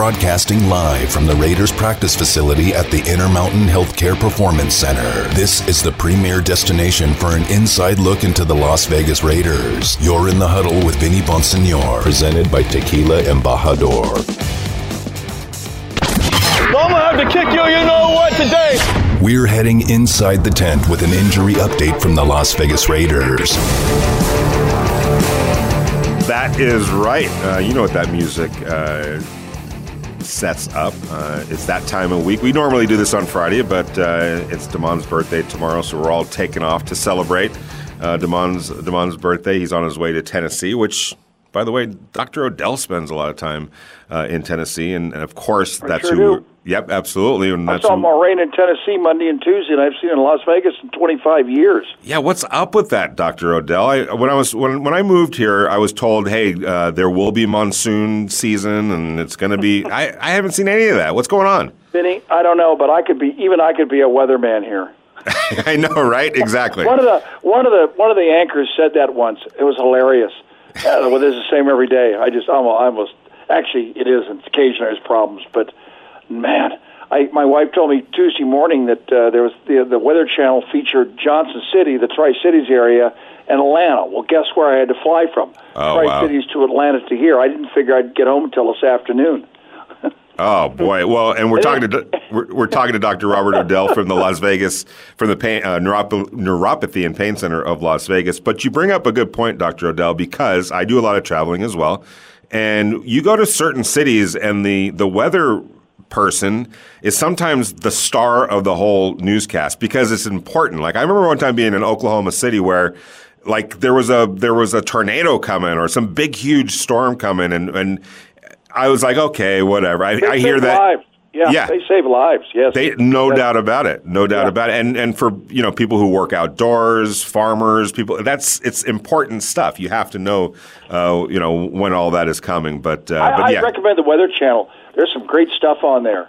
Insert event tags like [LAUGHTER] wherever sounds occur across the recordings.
Broadcasting live from the Raiders practice facility at the Intermountain Healthcare Performance Center. This is the premier destination for an inside look into the Las Vegas Raiders. You're in the huddle with Vinny Bonsignore, presented by Tequila Embajador. I'm gonna have to kick you, you know what, today. We're heading inside the tent with an injury update from the Las Vegas Raiders. That is right. Uh, you know what that music uh, sets up. Uh, it's that time of week. We normally do this on Friday, but uh, it's Damon's birthday tomorrow, so we're all taking off to celebrate uh, Damon's Damon's birthday. He's on his way to Tennessee, which. By the way, Dr. Odell spends a lot of time uh, in Tennessee, and, and of course, I that's sure who. do. Yep, absolutely, and I saw Moraine in Tennessee Monday and Tuesday, and I've seen it in Las Vegas in 25 years. Yeah, what's up with that, Doctor Odell? I, when I was when when I moved here, I was told, "Hey, uh, there will be monsoon season, and it's going to be." [LAUGHS] I, I haven't seen any of that. What's going on? Vinny, I don't know, but I could be even I could be a weatherman here. [LAUGHS] I know, right? Exactly. One of the one of the one of the anchors said that once. It was hilarious. Uh, well, this is the same every day. I just almost, I almost actually it isn't. Occasionally there's problems, but man, I my wife told me Tuesday morning that uh, there was the the Weather Channel featured Johnson City, the Tri Cities area, and Atlanta. Well, guess where I had to fly from? Oh, Tri wow. Cities to Atlanta to here. I didn't figure I'd get home until this afternoon. [LAUGHS] Oh boy! Well, and we're talking to we're, we're talking to Dr. Robert Odell from the Las Vegas from the pain, uh, neuropa- neuropathy and pain center of Las Vegas. But you bring up a good point, Dr. Odell, because I do a lot of traveling as well, and you go to certain cities, and the the weather person is sometimes the star of the whole newscast because it's important. Like I remember one time being in Oklahoma City where like there was a there was a tornado coming or some big huge storm coming and and I was like okay whatever I, I hear that Lives. Yeah, Yeah. they save lives. Yes, they no That's- doubt about it no doubt Yeah. about it and and for you know people who work outdoors farmers people that's it's important stuff you have to know uh, you know when all that is coming but uh, I, but I recommend the Weather Channel. There's some great stuff on there.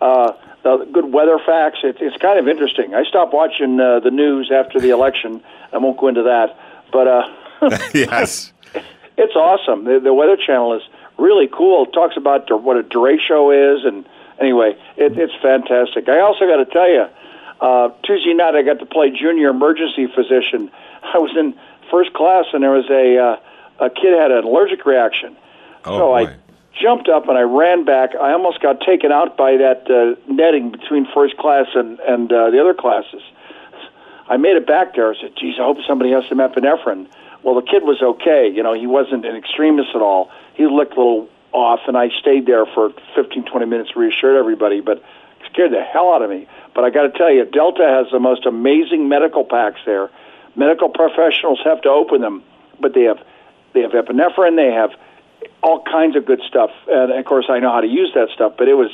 Uh, the good weather facts. It, it's kind of interesting. I stopped watching uh, the news after the election. I won't go into that, but uh, [LAUGHS] yes [LAUGHS] it's awesome. The, the Weather Channel is really cool. It talks about what a derecho is, and anyway, it, it's fantastic. I also got to tell you, uh, Tuesday night I got to play junior emergency physician. [LAUGHS] I was in first class, and there was a uh, a kid had an allergic reaction. Oh, so boy. I jumped up and I ran back. I almost got taken out by that uh, netting between first class and and uh, the other classes. I made it back there. I said, "Geez, I hope somebody has some epinephrine." Well, the kid was okay. You know, he wasn't an extremist at all. He looked a little off, and I stayed there for 15, 20 minutes, reassured everybody, but scared the hell out of me. But I got to tell you, Delta has the most amazing medical packs there. Medical professionals have to open them, but they have they have epinephrine, they have all kinds of good stuff, and of course, I know how to use that stuff. But it was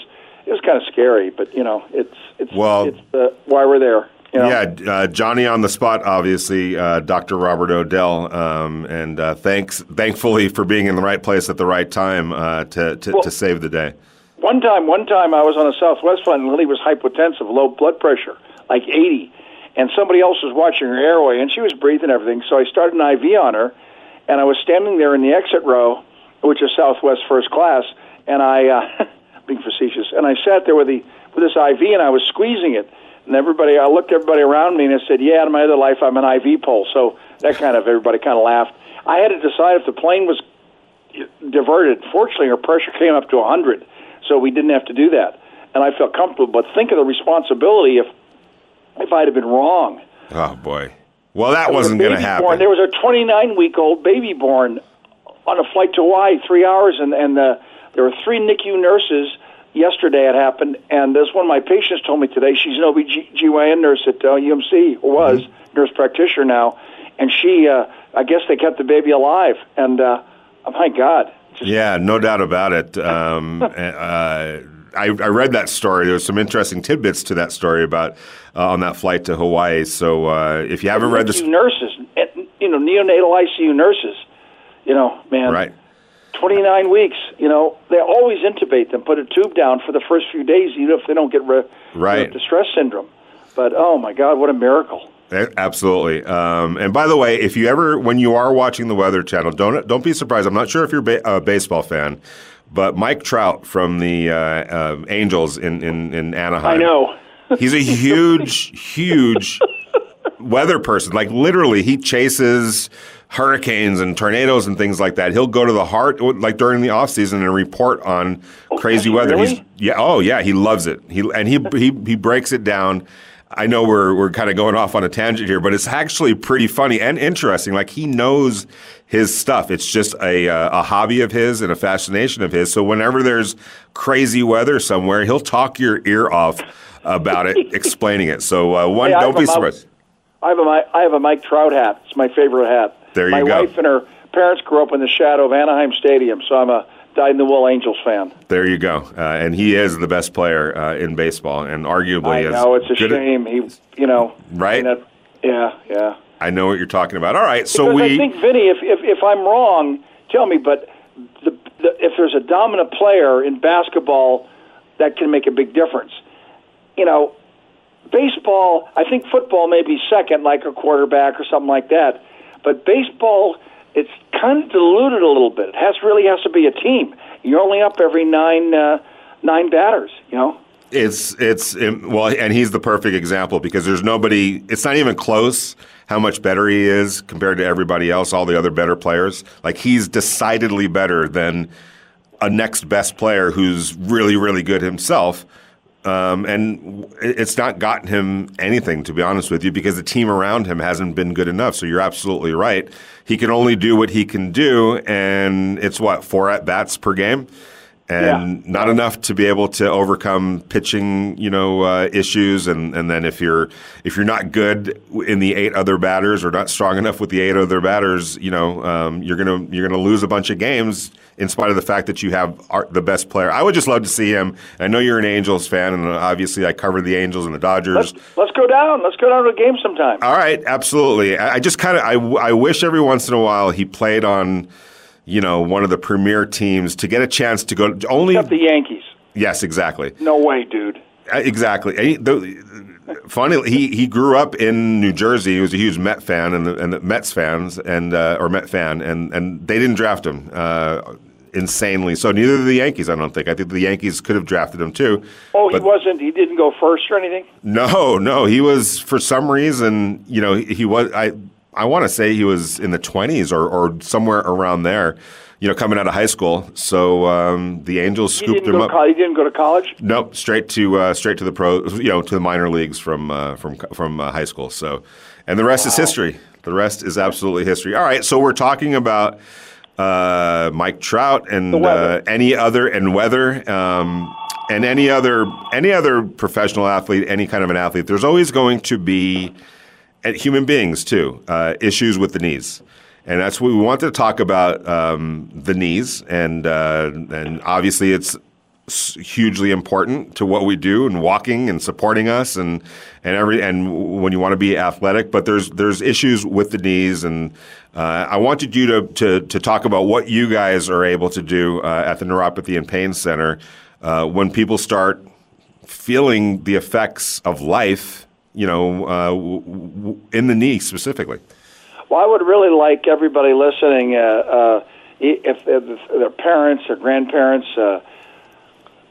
it was kind of scary. But you know, it's it's Well- it's uh, why we're there. You know? Yeah, uh, Johnny on the spot, obviously, uh, Dr. Robert Odell, um, and uh, thanks, thankfully, for being in the right place at the right time uh, to, to, Well- to save the day. One time, one time, I was on a Southwest flight, and Lily was hypotensive, low blood pressure, like 80, and somebody else was watching her airway, and she was breathing everything. So I started an IV on her, and I was standing there in the exit row, which is Southwest first class, and I, uh, [LAUGHS] being facetious, and I sat there with the with this IV, and I was squeezing it, and everybody, I looked everybody around me, and I said, "Yeah, in my other life, I'm an IV pole." So that kind of everybody kind of laughed. I had to decide if the plane was diverted. Fortunately, her pressure came up to 100, so we didn't have to do that. And I felt comfortable. But think of the responsibility if if I'd have been wrong. Oh, boy. Well, that There was wasn't going to happen. Born. There was a 29 week old baby born on a flight to Hawaii, three hours, and and uh, there were three NICU nurses. Yesterday it happened, and this one of my patients told me today. She's an OBGYN nurse at uh, UMC, or was Mm-hmm. nurse practitioner now, and she, uh, I guess they kept the baby alive. And uh, oh my God, just Yeah, no doubt about it. Um, [LAUGHS] uh, I, I read that story. There was some interesting tidbits to that story about uh, on that flight to Hawaii. So uh, if you haven't read this, nurses, eh, you know, neonatal ICU nurses, you know, man, right? 29 weeks, you know, they always intubate them, put a tube down for the first few days, even if they don't get re- Right. distress syndrome. But oh my God, what a miracle! Absolutely. Um, and by the way, if you ever, when you are watching the Weather Channel, don't don't be surprised. I'm not sure if you're ba- a baseball fan, but Mike Trout from the uh, uh, Angels in, in, in Anaheim. I know. [LAUGHS] He's a huge, huge [LAUGHS] weather person. Like literally, he chases hurricanes and tornadoes and things like that. He'll go to the heart, like during the off season, and report on crazy weather. really? He's yeah, oh yeah, he loves it. He and he he he breaks it down. I know we're we're kind of going off on a tangent here, but it's actually pretty funny and interesting. Like he knows his stuff. It's just a uh, a hobby of his and a fascination of his. So whenever there's crazy weather somewhere, he'll talk your ear off about it, [LAUGHS] explaining it. So uh, one, Hey, don't be surprised. I have a I have a Mike Trout hat. It's my favorite hat. There you my go. wife and her parents grew up in the shadow of Anaheim Stadium, so I'm a dyed-in-the-wool Angels fan. There you go. Uh, and he is the best player uh, in baseball, and arguably I is know it's a good at- shame. He, you know, Right? I mean, yeah, yeah. I know what you're talking about. All right, so Because we I think Vinny, if, if if I'm wrong, tell me. But the, the, if there's a dominant player in basketball, that can make a big difference. You know, baseball. I think football may be second, like a quarterback or something like that. But baseball, it's kind of diluted a little bit. It has really has to be a team. You're only up every nine uh, nine batters. You know. It's it's well, and he's the perfect example because there's nobody. It's not even close how much better he is compared to everybody else, all the other better players. Like he's decidedly better than a next best player who's really really good himself. Um, and it's not gotten him anything, to be honest with you, because the team around him hasn't been good enough. So you're absolutely right. He can only do what he can do, and it's what four at bats per game and Yeah. not enough to be able to overcome pitching, you know, uh, issues. And, and then if you're if you're not good in the eight other batters or not strong enough with the eight other batters, you know, um, you're gonna you're gonna lose a bunch of games in spite of the fact that you have the best player. I would just love to see him. I know you're an Angels fan, and obviously I cover the Angels and the Dodgers. Let's let's go down. Let's go down to a game sometime. All right, absolutely. I, I just kind of I, I wish every once in a while he played on, you know, one of the premier teams to get a chance to go only. Except the Yankees. Yes, exactly, No way, dude. Uh, exactly. And he- the- Funny, he he grew up in New Jersey. He was a huge Met fan and the, and the Mets fans and uh, or Met fan, and and they didn't draft him. Uh, insanely so neither did the yankees i don't think i think the yankees could have drafted him too Oh, he wasn't. He didn't go first or anything. no, no, he was for some reason. You know, he, he was. I I want to say he was in the twenties or or somewhere around there. You know, coming out of high school. So um, the Angels scooped him up. Co- he didn't go to college. Nope, straight to uh, straight to the pro. You know, to the minor leagues from uh, from from uh, high school. So, and the rest is history. The rest is absolutely history. All right, so we're talking about uh, Mike Trout and uh, any other and weather. Um, and any other any other professional athlete, any kind of an athlete, there's always going to be and human beings too uh, issues with the knees, and that's what we want to talk about um, the knees, and uh, and obviously it's hugely important to what we do and walking and supporting us and and every and when you want to be athletic, but there's there's issues with the knees. And. Uh, I wanted you to, to to talk about what you guys are able to do uh, at the Neuropathy and Pain Center uh, when people start feeling the effects of life, you know, uh, w- w- in the knee specifically. Well, I would really like everybody listening, uh, uh, if, if their parents or grandparents, uh,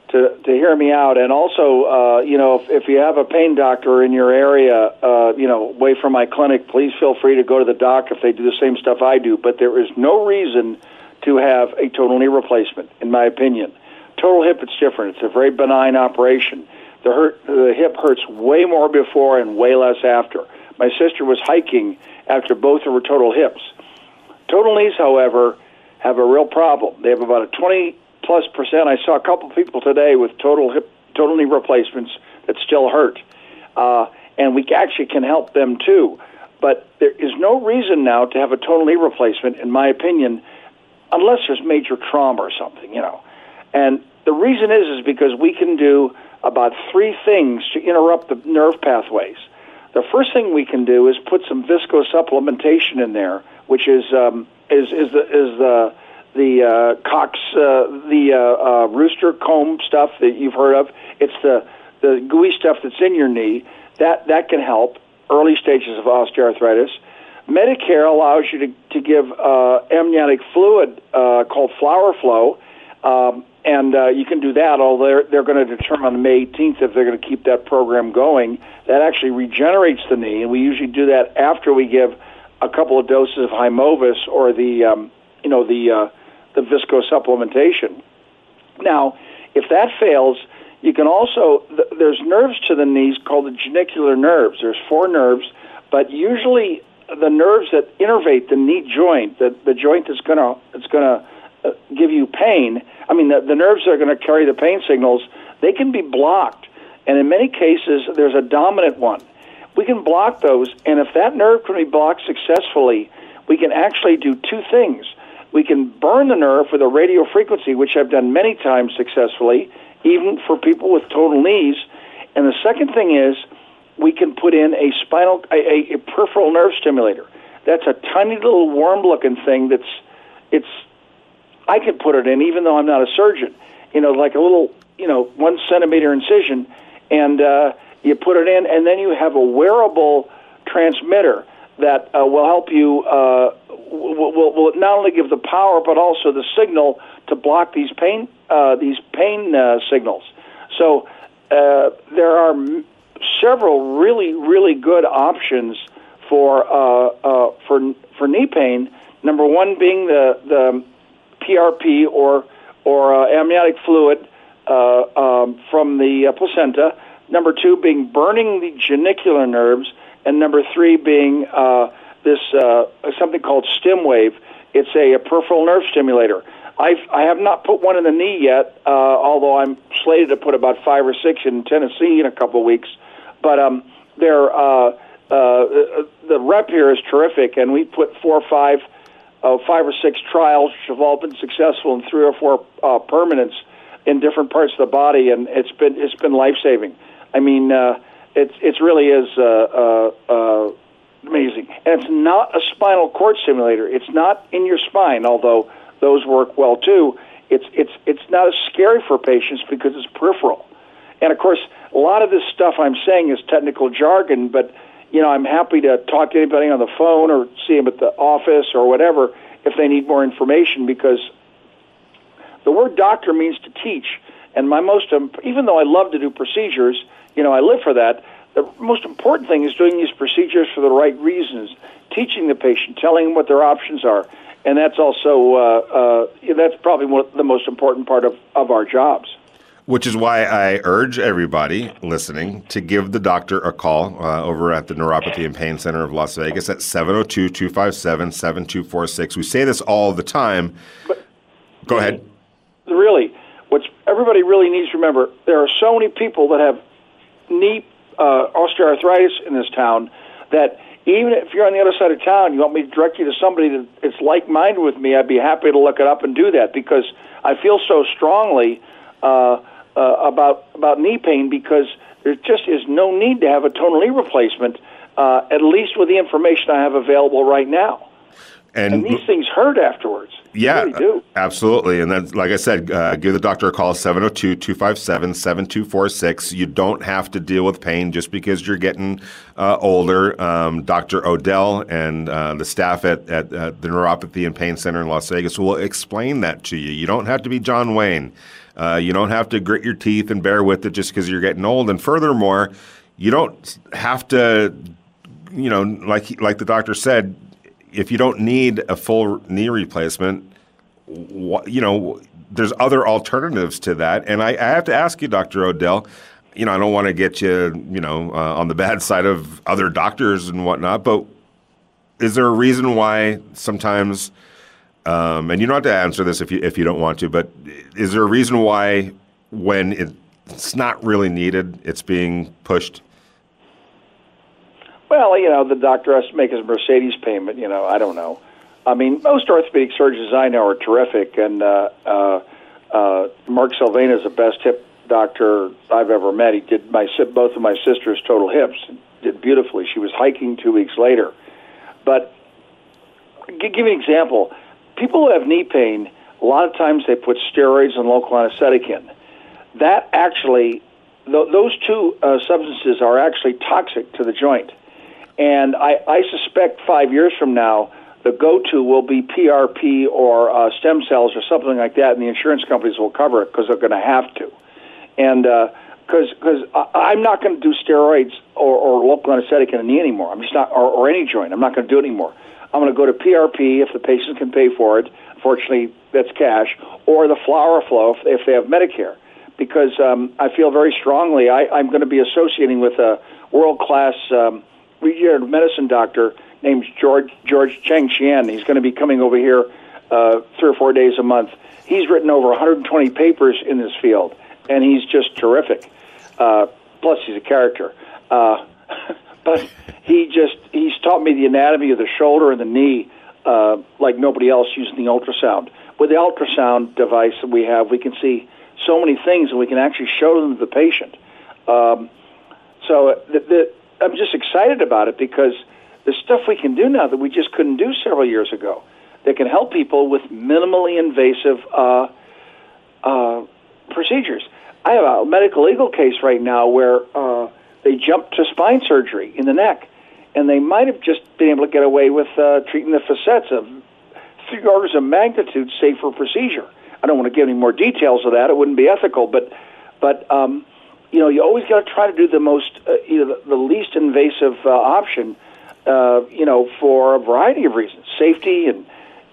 to to hear me out. And also, uh, you know, if, if you have a pain doctor in your area, uh, you know, away from my clinic, please feel free to go to the doc if they do the same stuff I do. But there is no reason to have a total knee replacement, in my opinion. Total hip, it's different. It's a very benign operation. The hurt, the hip hurts way more before and way less after. My sister was hiking after both of her total hips. Total knees, however, have a real problem. They have about a 20 plus percent. I saw a couple people today with total hip, total knee replacements that still hurt, uh, and we actually can help them too. But there is no reason now to have a total knee replacement, in my opinion, unless there's major trauma or something, you know. And the reason is is because we can do about three things to interrupt the nerve pathways. The first thing we can do is put some viscosupplementation in there, which is um, is is the is the the uh, Cox uh, the uh, uh, rooster comb stuff that you've heard of. It's the the gooey stuff that's in your knee that that can help early stages of osteoarthritis. Medicare allows you to, to give uh, amniotic fluid uh, called Flower Flow Um, and uh, you can do that, although they're, they're going to determine on May 18th if they're going to keep that program going. That actually regenerates the knee, and we usually do that after we give a couple of doses of Hymovis or the, um, you know, the uh, the visco supplementation. Now, if that fails, you can also th- there's nerves to the knees called the genicular nerves. There's four nerves, but usually the nerves that innervate the knee joint, the the joint that's going to it's going to Uh, give you pain. I mean, the, the nerves that are going to carry the pain signals, they can be blocked, and in many cases, there's a dominant one. We can block those, and if that nerve can be blocked successfully, we can actually do two things. We can burn the nerve with a radio frequency, which I've done many times successfully, even for people with total knees. And the second thing is, we can put in a spinal, a, a peripheral nerve stimulator. That's a tiny little worm-looking thing. That's, it's, I could put it in, even though I'm not a surgeon. You know, like a little, you know, one centimeter incision, and uh, you put it in, and then you have a wearable transmitter that uh, will help you. Uh, will, will, will not only give the power, but also the signal to block these pain uh, these pain uh, signals. So uh, there are m- several really really good options for uh, uh, for for knee pain. Number one being the the PRP or or uh, amniotic fluid uh, um, from the uh, placenta. Number two being burning the genicular nerves, and number three being uh, this uh, something called StimWave. It's a, a peripheral nerve stimulator. I've, I have not put one in the knee yet, uh, although I'm slated to put about five or six in Tennessee in a couple of weeks. But um, they're, uh, uh, the rep here is terrific, and we put four or five, uh, five or six trials, which have all been successful, in three or four uh, permanents in different parts of the body, and it's been it's been life saving. I mean, uh, it's it really is uh, uh, uh, amazing. And it's not a spinal cord stimulator. It's not in your spine, although those work well too. It's it's it's not as scary for patients because it's peripheral. And of course, a lot of this stuff I'm saying is technical jargon, but you know, I'm happy to talk to anybody on the phone or see them at the office or whatever if they need more information because the word doctor means to teach. And my most, um, even though I love to do procedures, you know, I live for that. The most important thing is doing these procedures for the right reasons, teaching the patient, telling them what their options are, and that's also uh, uh, that's probably one the most important part of, of our jobs. Which is why I urge everybody listening to give the doctor a call uh, over at the Neuropathy and Pain Center of Las Vegas at 702 257 7246. We say this all the time. But Go ahead. Really, what's everybody really needs to remember there are so many people that have knee uh, osteoarthritis in this town that even if you're on the other side of town, you want me to direct you to somebody that is like minded with me, I'd be happy to look it up and do that because I feel so strongly uh, uh, about about knee pain because there just is no need to have a total knee replacement, uh, at least with the information I have available right now. And, And these things hurt afterwards. Yeah, really absolutely. And then, like I said, uh, give the doctor a call 702 257 7246. You don't have to deal with pain just because you're getting uh, older. Um, Dr. Odell and uh, the staff at, at, at the Neuropathy and Pain Center in Las Vegas will explain that to you. You don't have to be John Wayne. Uh, you don't have to grit your teeth and bear with it just because you're getting old. And furthermore, you don't have to, you know, like like the doctor said, if you don't need a full knee replacement, wh- you know, there's other alternatives to that. And I, I have to ask you, Dr. Odell, you know, I don't want to get you, you know, uh, on the bad [LAUGHS] side of other doctors and whatnot, but is there a reason why sometimes, um, and you don't have to answer this if you if you don't want to, but is there a reason why when it's not really needed, it's being pushed? Well, you know, the doctor has to make his Mercedes payment. You know, I don't know. I mean, most orthopedic surgeons I know are terrific, and uh, uh, uh, Mark Sylvana is the best hip doctor I've ever met. He did my both of my sisters' total hips, did beautifully. She was hiking two weeks later. But give you an example. People who have knee pain, a lot of times they put steroids and local anesthetic in. That actually, th- those two uh, substances are actually toxic to the joint. And I, I suspect five years from now, the go-to will be PRP or uh, stem cells or something like that, and the insurance companies will cover it because they're going to have to. And because uh, because I'm not going to do steroids or, or local anesthetic in a knee anymore. I'm just not, or, or any joint. I'm not going to do it anymore. I'm going to go to PRP if the patient can pay for it. Fortunately, that's cash, or the flower flow if, if they have Medicare. Because um, I feel very strongly I, I'm going to be associating with a world-class um, regenerative medicine doctor named George George Chang Chien. He's going to be coming over here uh, three or four days a month. He's written over 120 papers in this field, and he's just terrific. Uh, plus, he's a character. Uh, [LAUGHS] but he just he's taught me the anatomy of the shoulder and the knee uh, like nobody else using the ultrasound. With the ultrasound device that we have, we can see so many things, and we can actually show them to the patient. Um, so the, the, I'm just excited about it because there's stuff we can do now that we just couldn't do several years ago that can help people with minimally invasive uh, uh, procedures. I have a medical legal case right now where uh, they jumped to spine surgery in the neck, and they might have just been able to get away with uh, treating the facets of three orders of magnitude safer procedure. I don't want to give any more details of that; it wouldn't be ethical. But, but um, you know, you always got to try to do the most, uh, you know, the, the least invasive uh, option uh, you know, for a variety of reasons, safety and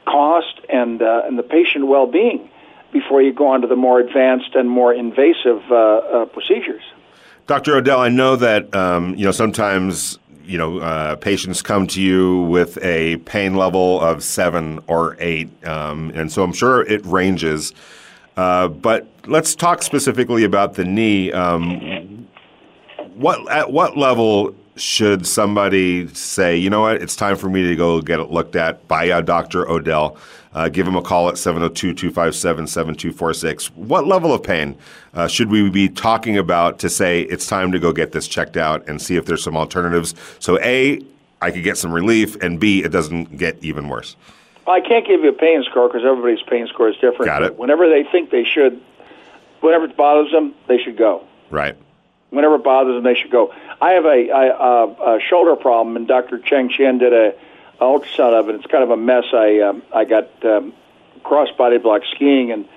cost and uh, and the patient well-being, before you go on to the more advanced and more invasive uh, uh, procedures. Dr. Odell, I know that um, you know sometimes you know uh, patients come to you with a pain level of seven or eight, um, and so I'm sure it ranges. Uh, but let's talk specifically about the knee. Um, what at what level should somebody say, you know what, it's time for me to go get it looked at by a Dr. Odell? Uh, give him a call at 702 257 7246. What level of pain uh, should we be talking about to say it's time to go get this checked out and see if there's some alternatives? So, A, I could get some relief, and B, it doesn't get even worse. I can't give you a pain score because everybody's pain score is different. Got it. Whenever they think they should, whenever it bothers them, they should go. Right. Whenever it bothers them, they should go. I have a, a, a shoulder problem, and Dr. Chang Chien did a, ultrasound of it. It's kind of a mess. I um, I got um, cross body block skiing and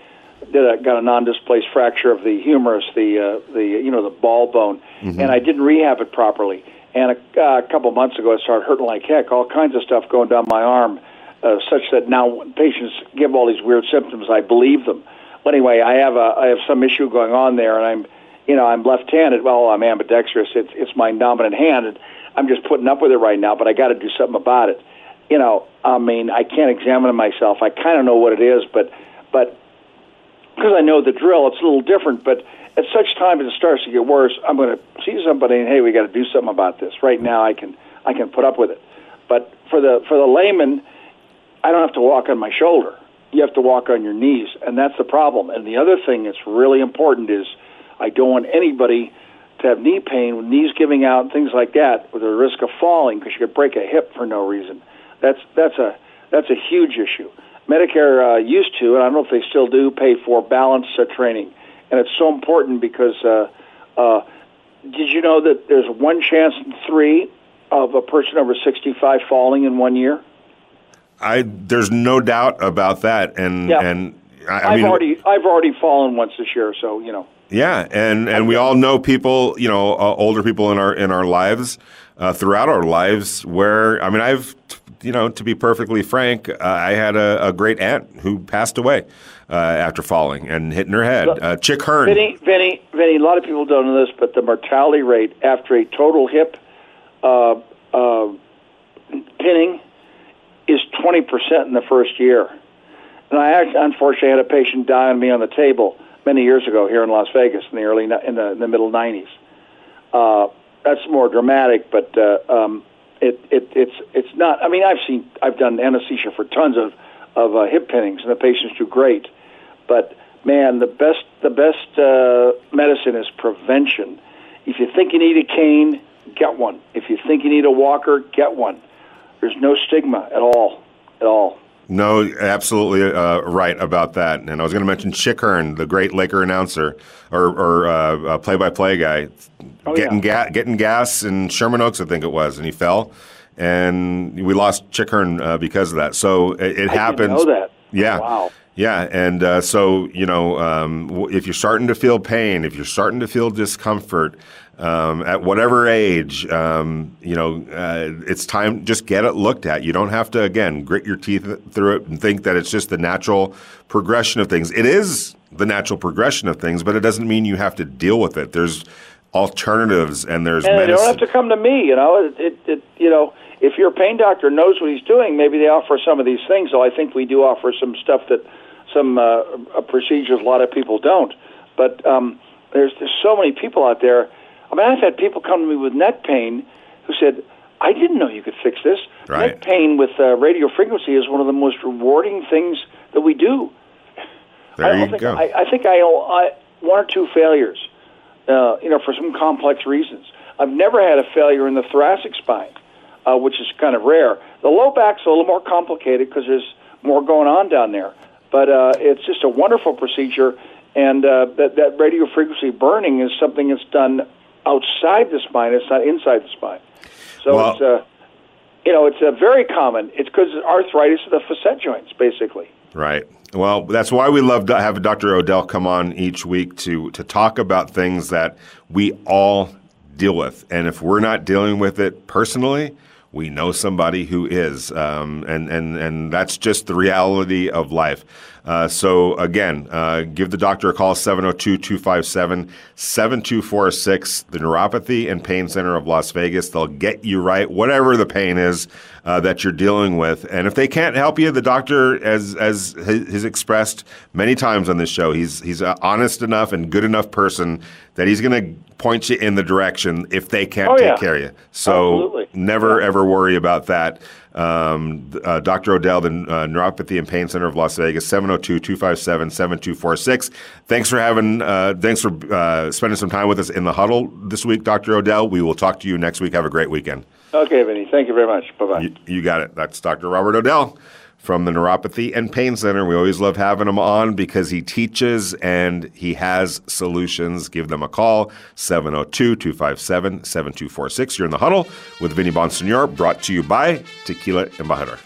did a, got a non-displaced fracture of the humerus, the uh, the you know the ball bone, mm-hmm. and I didn't rehab it properly. And a, uh, a couple months ago, it started hurting like heck. All kinds of stuff going down my arm, uh, such that now patients give all these weird symptoms, I believe them. But anyway, I have a I have some issue going on there, and I'm you know, I'm left-handed. Well, I'm ambidextrous. It's it's my dominant hand, and I'm just putting up with it right now. But I got to do something about it. You know, I mean, I can't examine myself. I kind of know what it is, but but because I know the drill, it's a little different. But at such time as it starts to get worse, I'm going to see somebody and hey, we got to do something about this. Right now, I can I can put up with it. But for the for the layman, I don't have to walk on my shoulder. You have to walk on your knees, and that's the problem. And the other thing that's really important is I don't want anybody to have knee pain knees giving out and things like that with the risk of falling because you could break a hip for no reason. That's that's a that's a huge issue. Medicare uh, used to, and I don't know if they still do, pay for balance uh, training, and it's so important because uh, uh, did you know that there's one chance in three of a person over 65 falling in one year? I there's no doubt about that, and yeah. and I, I mean, have already I've already fallen once this year, so you know. Yeah, and and we all know people, you know, uh, older people in our in our lives, uh, throughout our lives, where I mean, I've, you know, to be perfectly frank, uh, I had a, a, great aunt who passed away uh, after falling and hitting her head. Uh, Chick Hearn. Vinny, Vinny, Vinny. A lot of people don't know this, but the mortality rate after a total hip uh, pinning is twenty percent in the first year. And I actually, unfortunately had a patient die on me on the table many years ago here in Las Vegas in the early in the, in the middle '90s. Uh, that's more dramatic, but uh, um, it, it it's it's not. I mean, I've seen I've done anesthesia for tons of of uh, hip pinnings, and the patients do great. But man, the best the best uh, medicine is prevention. If you think you need a cane, get one. If you think you need a walker, get one. There's no stigma at all, at all. No, absolutely uh, right about that. And I was going to mention Chick Hearn, the great Laker announcer or, or uh, uh, play-by-play guy, oh, getting yeah. ga- getting gas in Sherman Oaks, I think it was, and he fell. and we lost Chick Hearn uh, because of that. So it, it happens. Know that. Yeah. Wow. Yeah, and uh, so you know, um, if you're starting to feel pain, if you're starting to feel discomfort um, at whatever age, um, you know, uh, it's time just get it looked at. You don't have to again grit your teeth through it and think that it's just the natural progression of things. It is the natural progression of things, but it doesn't mean you have to deal with it. There's alternatives and there's And they medicine. don't have to come to me. You know, it, it, it you know, if your pain doctor knows what he's doing, maybe they offer some of these things. So I think we do offer some stuff that some uh, uh, procedures a lot of people don't. But um, there's there's so many people out there. I mean, I've had people come to me with neck pain who said, "I didn't know you could fix this." Right. Neck pain with uh, radio frequency is one of the most rewarding things that we do. there I you think, go. I, I think I, I one or two failures, uh, you know, for some complex reasons. I've never had a failure in the thoracic spine, uh, which is kind of rare. The low back's a little more complicated because there's more going on down there. But uh, it's just a wonderful procedure, and uh, that that radio frequency burning is something that's done outside the spine. It's not inside the spine. So Well- it's uh, you know, it's uh, very common. It's because arthritis of the facet joints, basically. Right. Well, that's why we love to have Dr. Odell come on each week to to talk about things that we all deal with, and if we're not dealing with it personally, we know somebody who is, um, and and and that's just the reality of life. Uh, so again, uh, give the doctor a call 702-257-7246, the Neuropathy and Pain Center of Las Vegas. They'll get you right, whatever the pain is uh, that you're dealing with. And if they can't help you, the doctor, as as has expressed many times on this show, he's he's an honest enough and good enough person that he's going to point you in the direction if they can't Oh, take yeah. care of you. So Absolutely. never ever worry about that. Um, uh, Dr. Odell, the uh, Neuropathy and Pain Center of Las Vegas, 702-257-7246. Thanks for having, uh, thanks for uh, spending some time with us in the huddle this week, Dr. Odell. We will talk to you next week. Have a great weekend. Okay, Vinny. Thank you very much. Bye bye. You, you got it. That's Dr. Robert Odell from the Neuropathy and Pain Center. We always love having him on because he teaches and he has solutions. Give them a call, 702 257 7246. You're in the huddle with Vinny Bonsignore, brought to you by Tequila Embajador.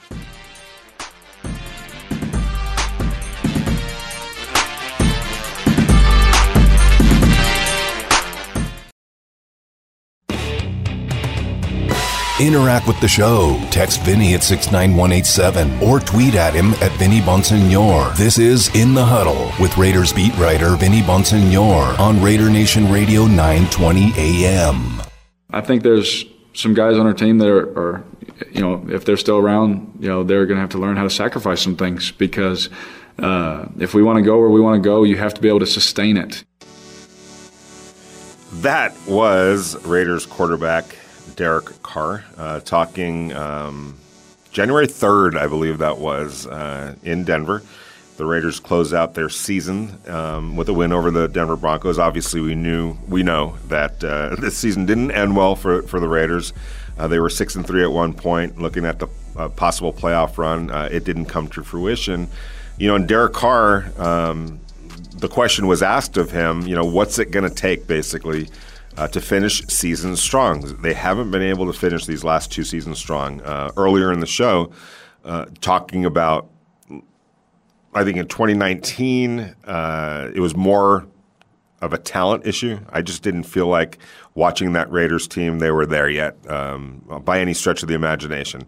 Interact with the show. Text Vinny at 69187 or tweet at him at Vinny Bonsignore. This is In the Huddle with Raiders beat writer Vinny Bonsignore on Raider Nation Radio 920 AM. I think there's some guys on our team that are, are you know, if they're still around, you know, they're going to have to learn how to sacrifice some things because uh, if we want to go where we want to go, you have to be able to sustain it. That was Raiders quarterback Derek Carr uh, talking um, January 3rd, I believe that was, uh, in Denver. The Raiders close out their season um, with a win over the Denver Broncos. Obviously, we knew we know that uh, [LAUGHS] this season didn't end well for for the Raiders. Uh, they were six and three at one point, looking at the uh, possible playoff run. Uh, it didn't come to fruition. You know, and Derek Carr, um, the question was asked of him. You know, what's it going to take, basically, uh, to finish seasons strong? They haven't been able to finish these last two seasons strong. Uh, earlier in the show, uh, talking about I think in 2019, uh, it was more of a talent issue. I just didn't feel like watching that Raiders team, they were there yet um, by any stretch of the imagination.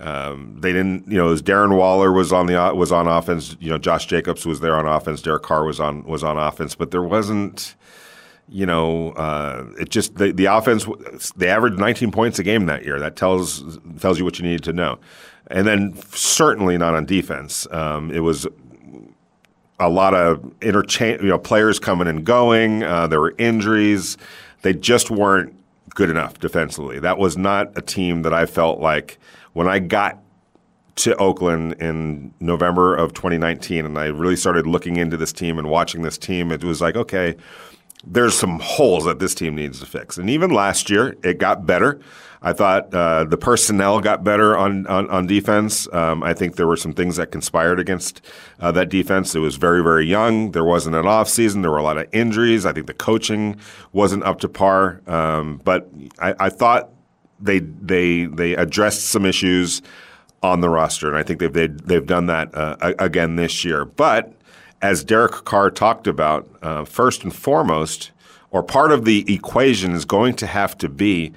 Um, they didn't, you know, as Darren Waller was on the was on offense. You know, Josh Jacobs was there on offense. Derek Carr was on was on offense, but there wasn't, you know, uh, it just the, the offense. They averaged 19 points a game that year. That tells tells you what you needed to know. And then certainly not on defense. Um, it was a lot of interchange, you know, players coming and going. Uh, there were injuries. They just weren't good enough defensively. That was not a team that I felt like when I got to Oakland in November of 2019 and I really started looking into this team and watching this team, it was like, okay, there's some holes that this team needs to fix. And even last year, it got better. I thought uh, the personnel got better on on, on defense. Um, I think there were some things that conspired against uh, that defense. It was very very young. There wasn't an off season. There were a lot of injuries. I think the coaching wasn't up to par. Um, but I, I thought they they they addressed some issues on the roster, and I think they've they've, done that uh, again this year. But as Derek Carr talked about, uh, first and foremost, or part of the equation is going to have to be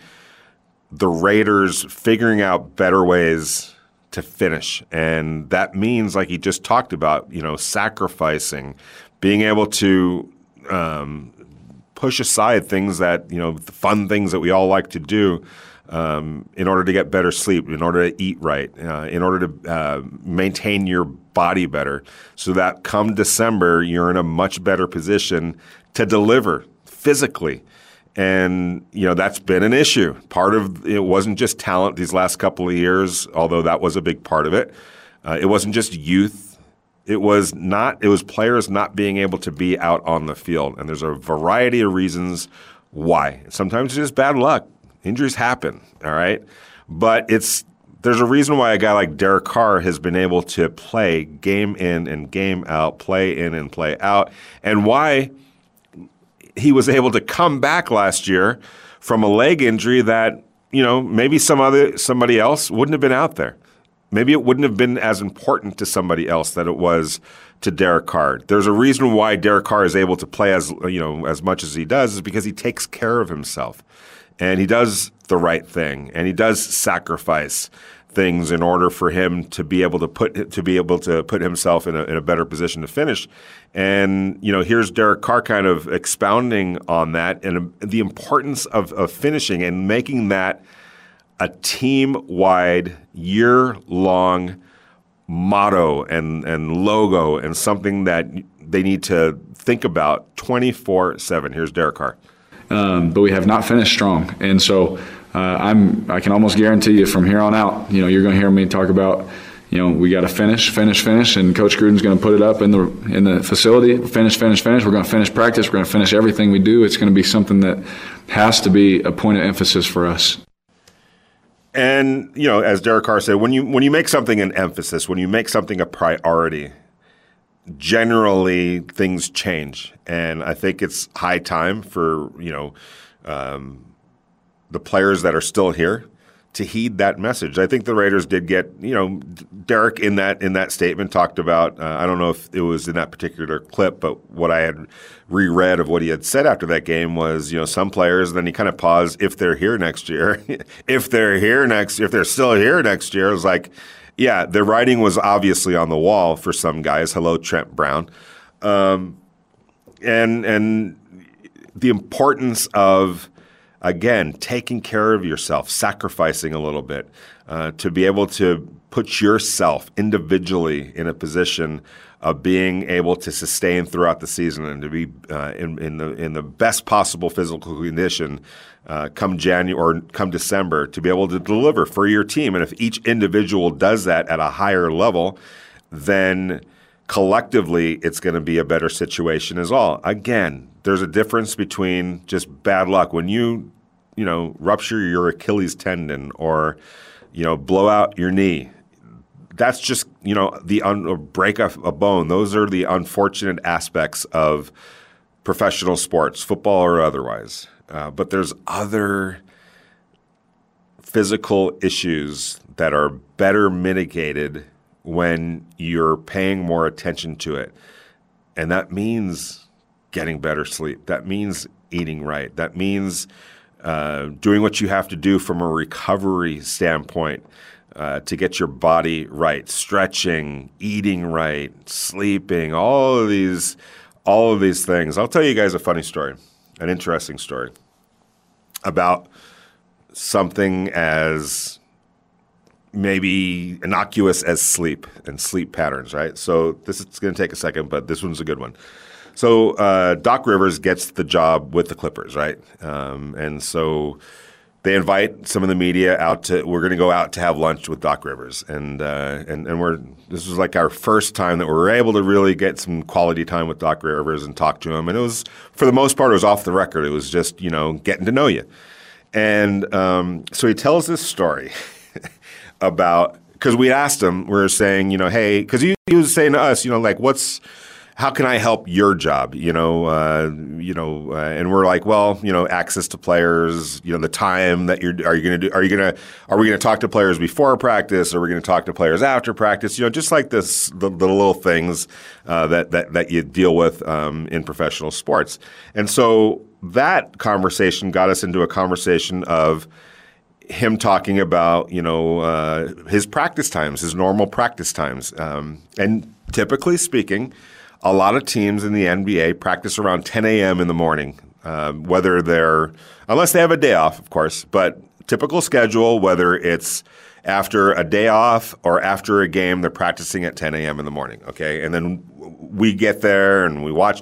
the Raiders figuring out better ways to finish. And that means, like he just talked about, you know, sacrificing, being able to um, push aside things that, you know, the fun things that we all like to do. Um, in order to get better sleep, in order to eat right, uh, in order to uh, maintain your body better, so that come December, you're in a much better position to deliver physically. And you know that's been an issue. Part of it wasn't just talent these last couple of years, although that was a big part of it. Uh, it wasn't just youth. It was not. It was players not being able to be out on the field, and there's a variety of reasons why. Sometimes it's just bad luck. Injuries happen. All right, but it's there's a reason why a guy like Derek Carr has been able to play game in and game out, play in and play out, and why he was able to come back last year from a leg injury that you know maybe some other somebody else wouldn't have been out there. Maybe it wouldn't have been as important to somebody else that it was to Derek Carr. There's a reason why Derek Carr is able to play as you know as much as he does is because he takes care of himself and he does the right thing and he does sacrifice things in order for him to be able to put to be able to put himself in a, in a better position to finish. And you know, here's Derek Carr kind of expounding on that and the importance of, of finishing and making that a team-wide, year-long motto and and logo and something that they need to think about 24/7. Here's Derek Carr. Um, but we have not finished strong, and so uh, I'm I can almost guarantee you from here on out, you know, you're going to hear me talk about, you know, we got to finish, finish, finish, and Coach Gruden's going to put it up in the in the facility. Finish, finish, finish. We're going to finish practice. We're going to finish everything we do. It's going to be something that has to be a point of emphasis for us. And you know, as Derek Carr said, when you when you make something an emphasis, when you make something a priority, generally things change, and I think it's high time for you know. Um, the players that are still here to heed that message. I think the Raiders did get, you know, Derek in that in that statement talked about. Uh, I don't know if it was in that particular clip, but what I had reread of what he had said after that game was, you know, some players. Then he kind of paused. If they're here next year, [LAUGHS] if they're here next, if they're still here next year, it was like, yeah, the writing was obviously on the wall for some guys. Hello, Trent Brown, um, and and the importance of again, taking care of yourself, sacrificing a little bit uh, to be able to put yourself individually in a position of being able to sustain throughout the season and to be uh, in, in, the in the best possible physical condition uh, come January or come December to be able to deliver for your team. And if each individual does that at a higher level, then collectively it's going to be a better situation as well. Again, there's a difference between just bad luck when you you know rupture your Achilles tendon or you know blow out your knee. That's just you know the un- break a, a bone. Those are the unfortunate aspects of professional sports, football or otherwise. Uh, but there's other physical issues that are better mitigated when you're paying more attention to it. And that means getting better sleep. That means eating right. That means uh, doing what you have to do from a recovery standpoint uh, to get your body right, stretching, eating right, sleeping, all of these, all of these things. I'll tell you guys a funny story, an interesting story about something as maybe innocuous as sleep and sleep patterns, right? So this is going to take a second, but this one's a good one. So uh, Doc Rivers gets the job with the Clippers, right? Um, and so they invite some of the media out to. We're going to go out to have lunch with Doc Rivers, and uh, and and we're this was like our first time that we were able to really get some quality time with Doc Rivers and talk to him. And it was for the most part, it was off the record. It was just you know getting to know you. And um, so he tells this story [LAUGHS] about because we asked him, we are saying, you know, hey, because he, he was saying to us, you know, like what's how can I help your job? You know, uh, you know, uh, and we're like, well, you know, access to players, you know, the time that you're, are you going to do, are you going to, are we going to talk to players before practice? Are we going to talk to players after practice? You know, just like this, the, the little things uh, that, that, that you deal with um, in professional sports. And so that conversation got us into a conversation of, him talking about you know uh, his practice times, his normal practice times, um, and typically speaking, a lot of teams in the NBA practice around 10 a.m. in the morning, uh, whether they're, unless they have a day off, of course, but typical schedule, whether it's after a day off or after a game, they're practicing at 10 a.m. in the morning, okay? And then we get there and we watch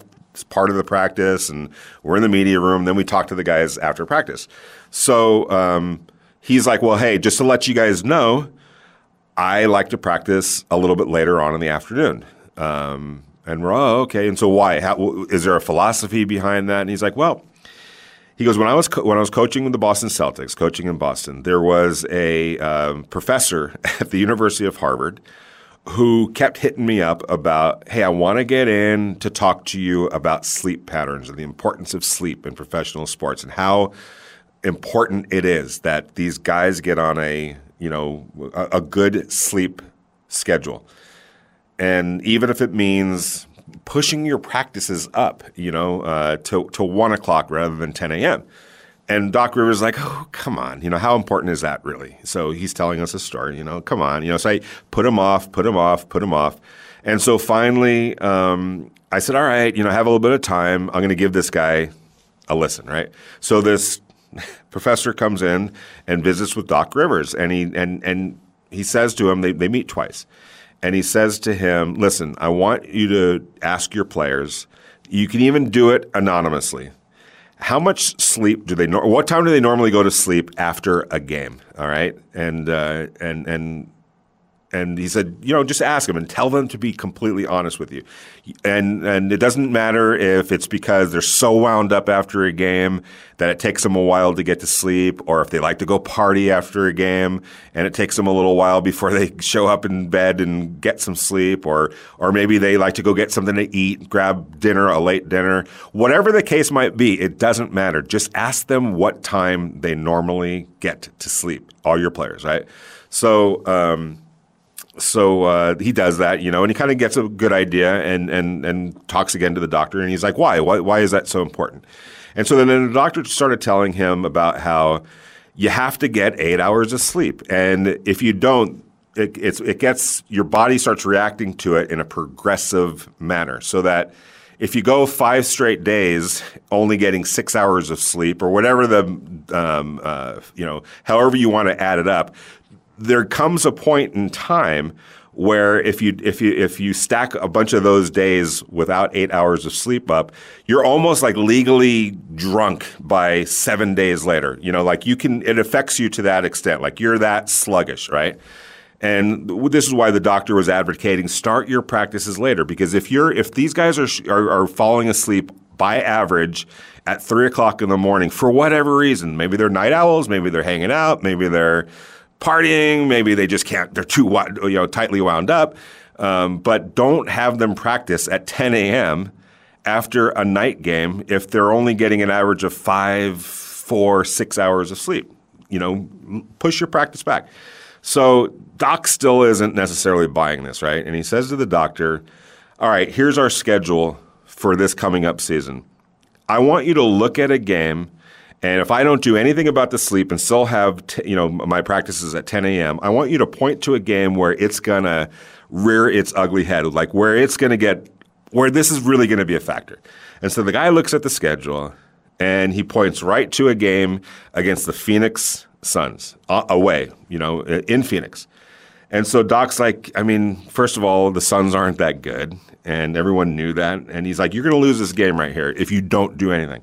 part of the practice and we're in the media room. Then we talk to the guys after practice. So um, he's like, well, hey, just to let you guys know, I like to practice a little bit later on in the afternoon. Um, and we're, oh, okay. And so why? How, is there a philosophy behind that? And he's like, well, he goes, when I was co- when I was coaching with the Boston Celtics, coaching in Boston, there was a um, professor [LAUGHS] at the University of Harvard who kept hitting me up about, hey, I want to get in to talk to you about sleep patterns and the importance of sleep in professional sports and how important it is that these guys get on a you know a, a good sleep schedule and even if it means pushing your practices up, you know, uh, to to one o'clock rather than ten a.m. And Doc Rivers is like, oh, come on, you know, how important is that really? So he's telling us a story, you know, come on, you know. So I put him off, put him off, put him off, and so finally, um, I said, all right, you know, I have a little bit of time. I'm going to give this guy a listen, right? So this [LAUGHS] professor comes in and visits with Doc Rivers, and he and and he says to him, they they meet twice and he says to him, "Listen, I want you to ask your players. You can even do it anonymously. How much sleep do they? What time do they normally go to sleep after a game? All right, and uh, and and and he said, you know, just ask them and tell them to be completely honest with you. And and it doesn't matter if it's because they're so wound up after a game that it takes them a while to get to sleep, or if they like to go party after a game and it takes them a little while before they [LAUGHS] show up in bed and get some sleep, or or maybe they like to go get something to eat, grab dinner, a late dinner. Whatever the case might be, it doesn't matter. Just ask them what time they normally get to sleep. All your players, right? So. Um, so uh, he does that, you know, and he kind of gets a good idea and, and, and talks again to the doctor. And he's like, why? why? Why is that so important? And so then the doctor started telling him about how you have to get eight hours of sleep. And if you don't, it, it gets your body starts reacting to it in a progressive manner so that if you go five straight days only getting six hours of sleep or whatever the um, uh, you know however you want to add it up there comes a point in time where if you if you if you stack a bunch of those days without eight hours of sleep up, you're almost like legally drunk by seven days later. You know, like you can it affects you to that extent. Like you're that sluggish, right? And this is why the doctor was advocating start your practices later because if you're if these guys are are, are falling asleep by average at three o'clock in the morning for whatever reason, maybe they're night owls, maybe they're hanging out, maybe they're partying. Maybe they just can't. They're too you know tightly wound up. Um, but don't have them practice at 10 a.m. after a night game if they're only getting an average of five, four, six hours of sleep. You know, push your practice back. So Doc still isn't necessarily buying this, right? And he says to the doctor, "All right, here's our schedule for this coming up season. I want you to look at a game." And if I don't do anything about the sleep and still have, t- you know, my practices at 10 a.m., I want you to point to a game where it's gonna rear its ugly head, like where it's gonna get, where this is really gonna be a factor. And so the guy looks at the schedule and he points right to a game against the Phoenix Suns uh, away, you know, in Phoenix. And so Doc's like, I mean, first of all, the Suns aren't that good, and everyone knew that. And he's like, you're going to lose this game right here if you don't do anything.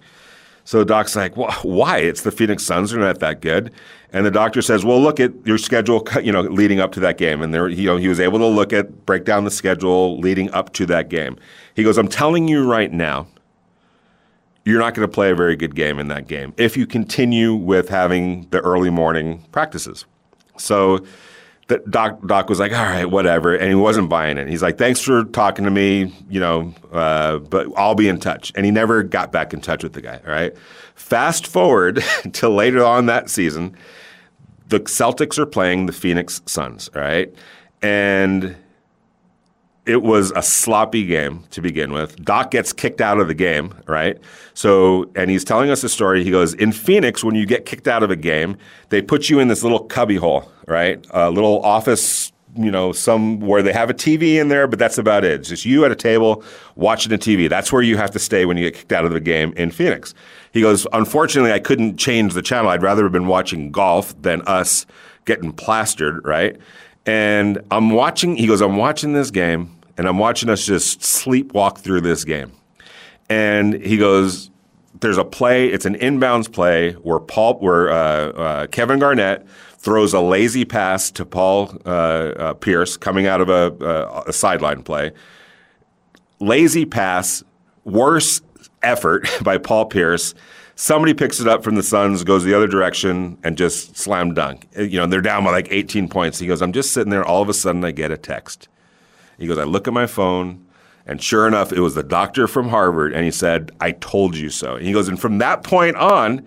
So Doc's like, well, why? It's the Phoenix Suns. They're not that good. And the doctor says, well, look at your schedule, [LAUGHS] you know, leading up to that game. And there, you know, he was able to look at, break down the schedule leading up to that game. He goes, I'm telling you right now, you're not going to play a very good game in that game if you continue with having the early morning practices. So that Doc Doc was like, all right, whatever, and he wasn't buying it. He's like, thanks for talking to me, you know, uh, but I'll be in touch. And he never got back in touch with the guy. All right. Fast forward [LAUGHS] to later on that season, the Celtics are playing the Phoenix Suns. All right, and it was a sloppy game to begin with. Doc gets kicked out of the game, right? So, and he's telling us a story. He goes, In Phoenix, when you get kicked out of a game, they put you in this little cubbyhole, right? A little office, you know, some where they have a TV in there, but that's about it. It's just you at a table watching a TV. That's where you have to stay when you get kicked out of the game in Phoenix. He goes, Unfortunately, I couldn't change the channel. I'd rather have been watching golf than us getting plastered, right? And I'm watching, he goes, I'm watching this game and I'm watching us just sleepwalk through this game. And he goes, there's a play, it's an inbounds play where Paul, where uh, uh, Kevin Garnett throws a lazy pass to Paul uh, uh Pierce coming out of a, a, a sideline play. Lazy pass, worse effort [LAUGHS] by Paul Pierce Somebody picks it up from the Suns, goes the other direction, and just slam dunk. Uh, you know, they're down by like 18 points. He goes, I'm just sitting there. All of a sudden, I get a text. He goes, I look at my phone, and sure enough, it was the doctor from Harvard, and he said, I told you so. And he goes, and from that point on,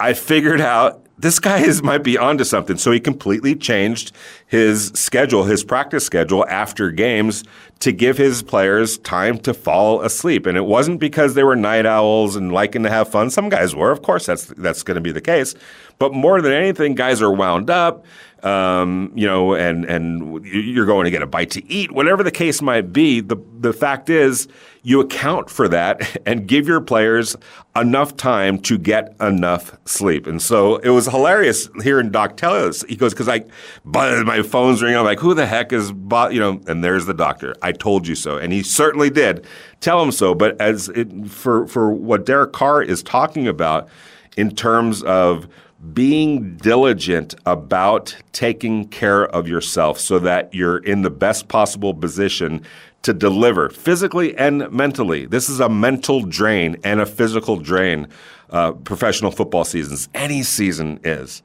I figured out this guy is might be onto something. So he completely changed his schedule, his practice schedule after games to give his players time to fall asleep. And it wasn't because they were night owls and liking to have fun. Some guys were, of course, that's that's going to be the case. But more than anything, guys are wound up um, you know, and and you're going to get a bite to eat, whatever the case might be. The the fact is, you account for that [LAUGHS] and give your players enough time to get enough sleep. And so it was hilarious hearing Doc tell us. He goes, "Because I, but my phone's ringing. I'm like, who the heck is, you know?" And there's the doctor. I told you so, and he certainly did tell him so. But as it, for for what Derek Carr is talking about in terms of being diligent about taking care of yourself so that you're in the best possible position to deliver physically and mentally. This is a mental drain and a physical drain. Uh, professional football seasons, any season is.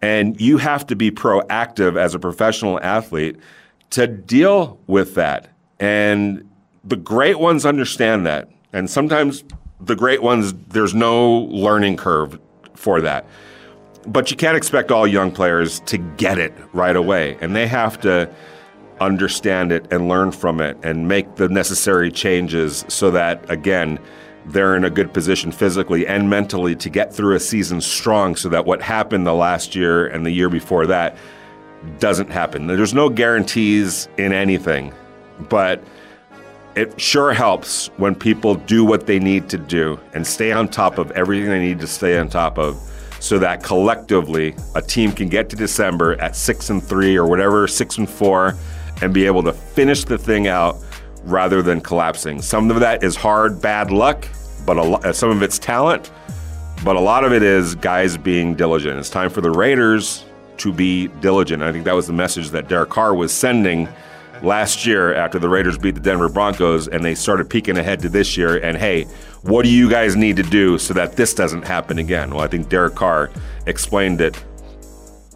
And you have to be proactive as a professional athlete to deal with that. And the great ones understand that. And sometimes the great ones, there's no learning curve for that. But you can't expect all young players to get it right away, and they have to understand it and learn from it and make the necessary changes so that, again, they're in a good position physically and mentally to get through a season strong so that what happened the last year and the year before that doesn't happen. There's no guarantees in anything, but it sure helps when people do what they need to do and stay on top of everything they need to stay on top of so that collectively a team can get to December at six and three or whatever, six and four, and be able to finish the thing out rather than collapsing. Some of that is hard, bad luck, but lo- uh, some of it's talent, but a lot of it is guys being diligent. It's time for the Raiders to be diligent. I think that was the message that Derek Carr was sending last year after the Raiders beat the Denver Broncos and they started peeking ahead to this year. And hey, what do you guys need to do so that this doesn't happen again? Well, I think Derek Carr explained it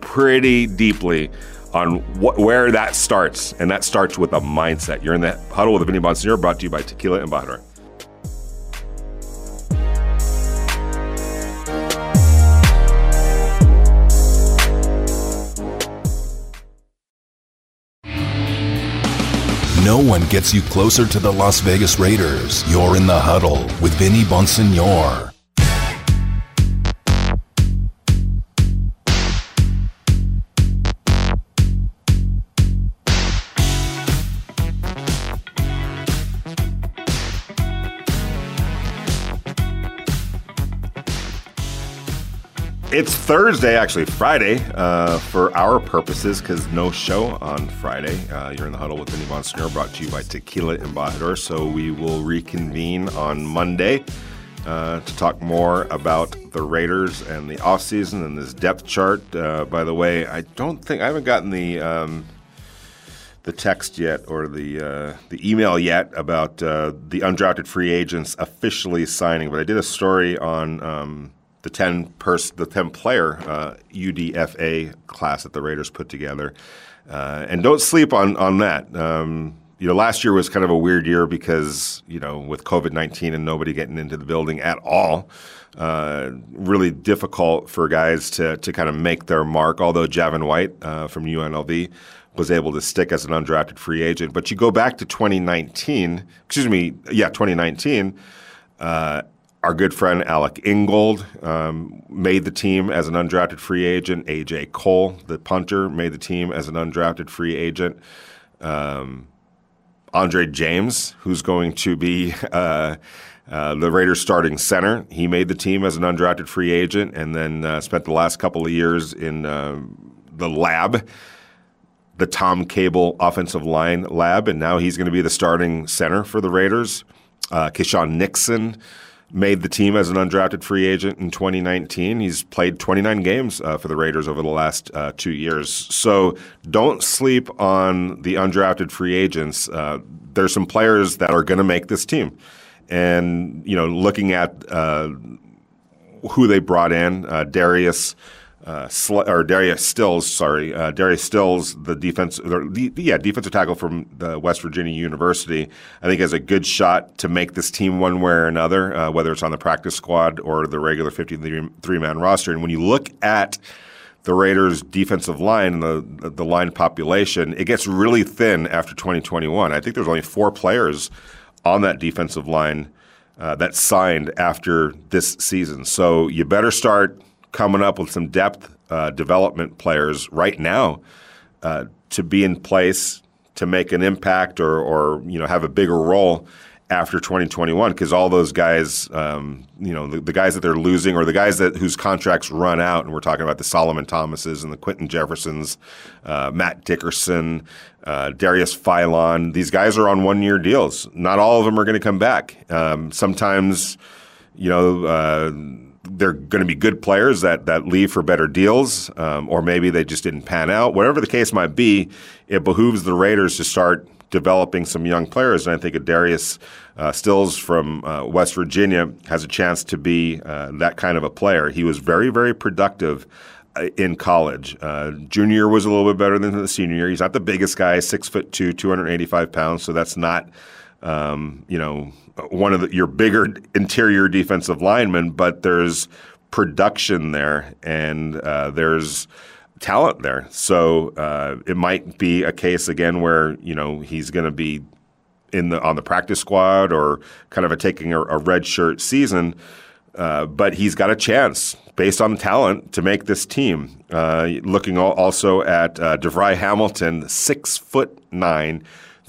pretty deeply on wh- where that starts. And that starts with a mindset. You're in the huddle with the Vinny Bonsignore, brought to you by Tequila and Embajador. No one gets you closer to the Las Vegas Raiders. You're in the huddle with Vinny Bonsignore. It's Thursday, actually Friday, uh, for our purposes, because no show on Friday. Uh, you're in the huddle with Vinny Bonsignore, brought to you by Tequila Embajador. So we will reconvene on Monday uh, to talk more about the Raiders and the offseason and this depth chart. Uh, by the way, I don't think I haven't gotten the um, the text yet or the uh, the email yet about uh, the undrafted free agents officially signing, but I did a story on. Um, the 10 pers- the 10 player uh, UDFA class that the Raiders put together. Uh, and don't sleep on on that. Um, you know, last year was kind of a weird year because you know with COVID nineteen and nobody getting into the building at all. Uh, really difficult for guys to to kind of make their mark. Although Javin White uh, from UNLV was able to stick as an undrafted free agent, but you go back to 2019. Excuse me, yeah, 2019. Uh, our good friend Alec Ingold um, made the team as an undrafted free agent. AJ Cole, the punter, made the team as an undrafted free agent. Um, Andre James, who's going to be uh, uh, the Raiders' starting center, he made the team as an undrafted free agent, and then uh, spent the last couple of years in uh, the lab, the Tom Cable offensive line lab, and now he's going to be the starting center for the Raiders. Uh, Keisean Nixon made the team as an undrafted free agent in 2019. He's played 29 games uh, for the Raiders over the last uh, two years. So don't sleep on the undrafted free agents. Uh, there's some players that are going to make this team. And, you know, looking at uh, who they brought in, uh, Darius uh, or Darius Stills, sorry, uh, Darius Stills, the defense, the, yeah, defensive tackle from the West Virginia University, I think has a good shot to make this team one way or another, uh, whether it's on the practice squad or the regular 53 man roster. And when you look at the Raiders' defensive line and the the line population, it gets really thin after 2021. I think there's only four players on that defensive line uh, that signed after this season. So you better start coming up with some depth uh, development players right now uh, to be in place to make an impact or, or you know have a bigger role after 2021 because all those guys, um, you know, the, the, guys that they're losing or the guys that whose contracts run out, and we're talking about the Solomon Thomases and the Quinton Jeffersons, uh, Matt Dickerson, uh, Darius Philon. These guys are on one-year deals. Not all of them are going to come back. Um, sometimes, you know uh, they're going to be good players that that leave for better deals, um, or maybe they just didn't pan out. Whatever the case might be, it behooves the Raiders to start developing some young players. And I think Darius uh, Stills from uh, West Virginia has a chance to be uh, that kind of a player. He was very, very productive uh, in college. Uh, junior was a little bit better than the senior year. He's not the biggest guy, six foot two, 285 pounds, so that's not, um, you know, one of the, your bigger interior defensive linemen, but there's production there and uh, there's talent there. So uh, it might be a case again where you know he's going to be in the on the practice squad or kind of a taking a, a red shirt season. Uh, but he's got a chance based on talent to make this team. Uh, looking also at uh, Devery Hamilton, six foot nine,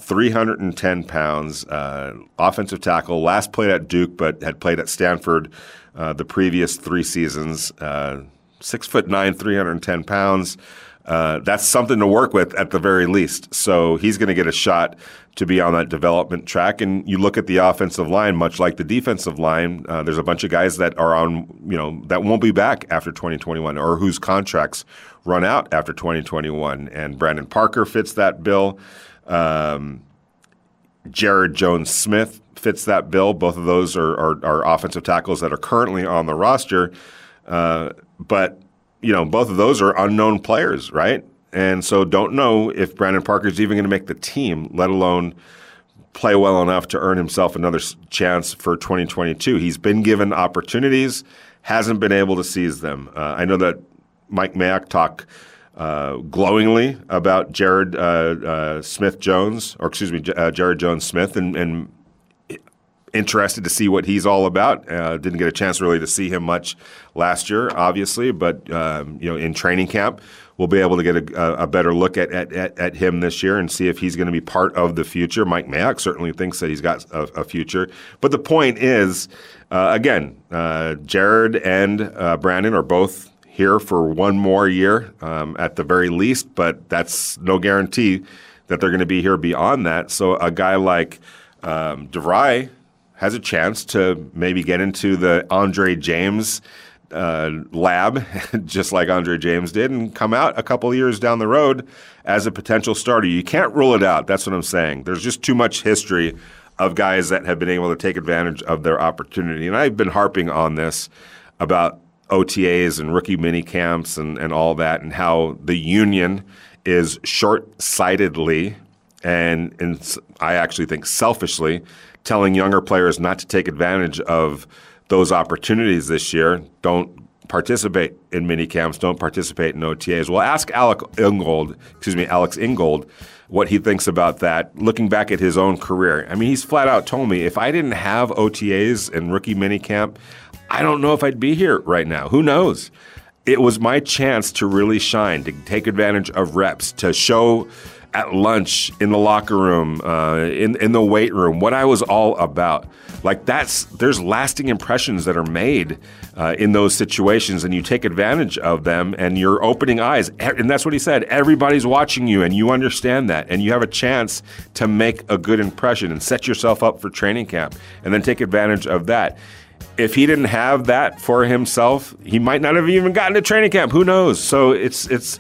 310 pounds, uh, offensive tackle. Last played at Duke, but had played at Stanford uh, the previous three seasons. Uh, six foot nine, 310 pounds. Uh, that's something to work with at the very least. So he's going to get a shot to be on that development track. And you look at the offensive line, much like the defensive line. Uh, there's a bunch of guys that are on, you know, that won't be back after 2021 or whose contracts run out after 2021. And Brandon Parker fits that bill. Um, Jaryd Jones-Smith fits that bill. Both of those are, are, are, offensive tackles that are currently on the roster. Uh, but, you know, both of those are unknown players, right? And so don't know if Brandon Parker is even going to make the team, let alone play well enough to earn himself another chance for 2022. He's been given opportunities, hasn't been able to seize them. Uh, I know that Mike Mayock talked uh, glowingly about Jaryd uh, uh, Smith Jones, or excuse me, uh, Jaryd Jones-Smith, and, and, interested to see what he's all about. Uh, didn't get a chance really to see him much last year, obviously, but um, you know, in training camp, we'll be able to get a, a better look at, at, at, him this year and see if he's going to be part of the future. Mike Mayock certainly thinks that he's got a, a future, but the point is, uh, again, Jaryd and Brandon are both here for one more year um, at the very least, but that's no guarantee that they're going to be here beyond that. So a guy like um, Devery has a chance to maybe get into the Andre James uh, lab, [LAUGHS] just like Andre James did, and come out a couple years down the road as a potential starter. You can't rule it out. That's what I'm saying. There's just too much history of guys that have been able to take advantage of their opportunity. And I've been harping on this about OTAs and rookie mini camps and, and all that, and how the union is short sightedly and, and I actually think selfishly telling younger players not to take advantage of those opportunities this year. Don't participate in mini camps, don't participate in OTAs. Well, ask Alec Ingold, excuse me, Alex Ingold, what he thinks about that. Looking back at his own career, I mean, he's flat out told me if I didn't have OTAs and rookie mini camp, I don't know if I'd be here right now. Who knows? It was my chance to really shine, to take advantage of reps, to show at lunch, in the locker room, uh, in in the weight room, what I was all about. Like that's there's lasting impressions that are made uh, in those situations, and you take advantage of them, and you're opening eyes. And that's what he said. Everybody's watching you, and you understand that, and you have a chance to make a good impression and set yourself up for training camp, and then take advantage of that if he didn't have that for himself, he might not have even gotten to training camp. Who knows? So it's it's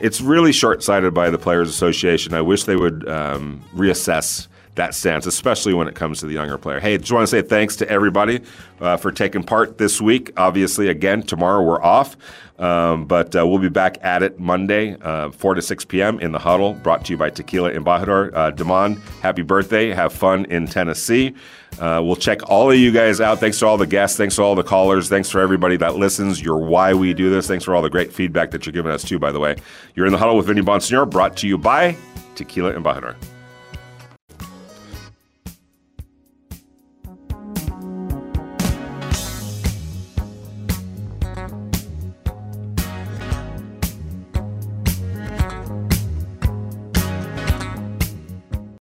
it's really short sighted by the Players Association. I wish they would um, reassess that stance, especially when it comes to the younger player. Hey, just want to say thanks to everybody uh, for taking part this week. Obviously, again, tomorrow we're off, um, but uh, we'll be back at it Monday, uh, 4 to 6 p.m. in the huddle, brought to you by Tequila Embajador. Uh, Damon, happy birthday. Have fun in Tennessee. Uh, we'll check all of you guys out. Thanks to all the guests. Thanks to all the callers. Thanks for everybody that listens. You're why we do this. Thanks for all the great feedback that you're giving us, too, by the way. You're in the huddle with Vinny Bonsignore, brought to you by Tequila and Embajador.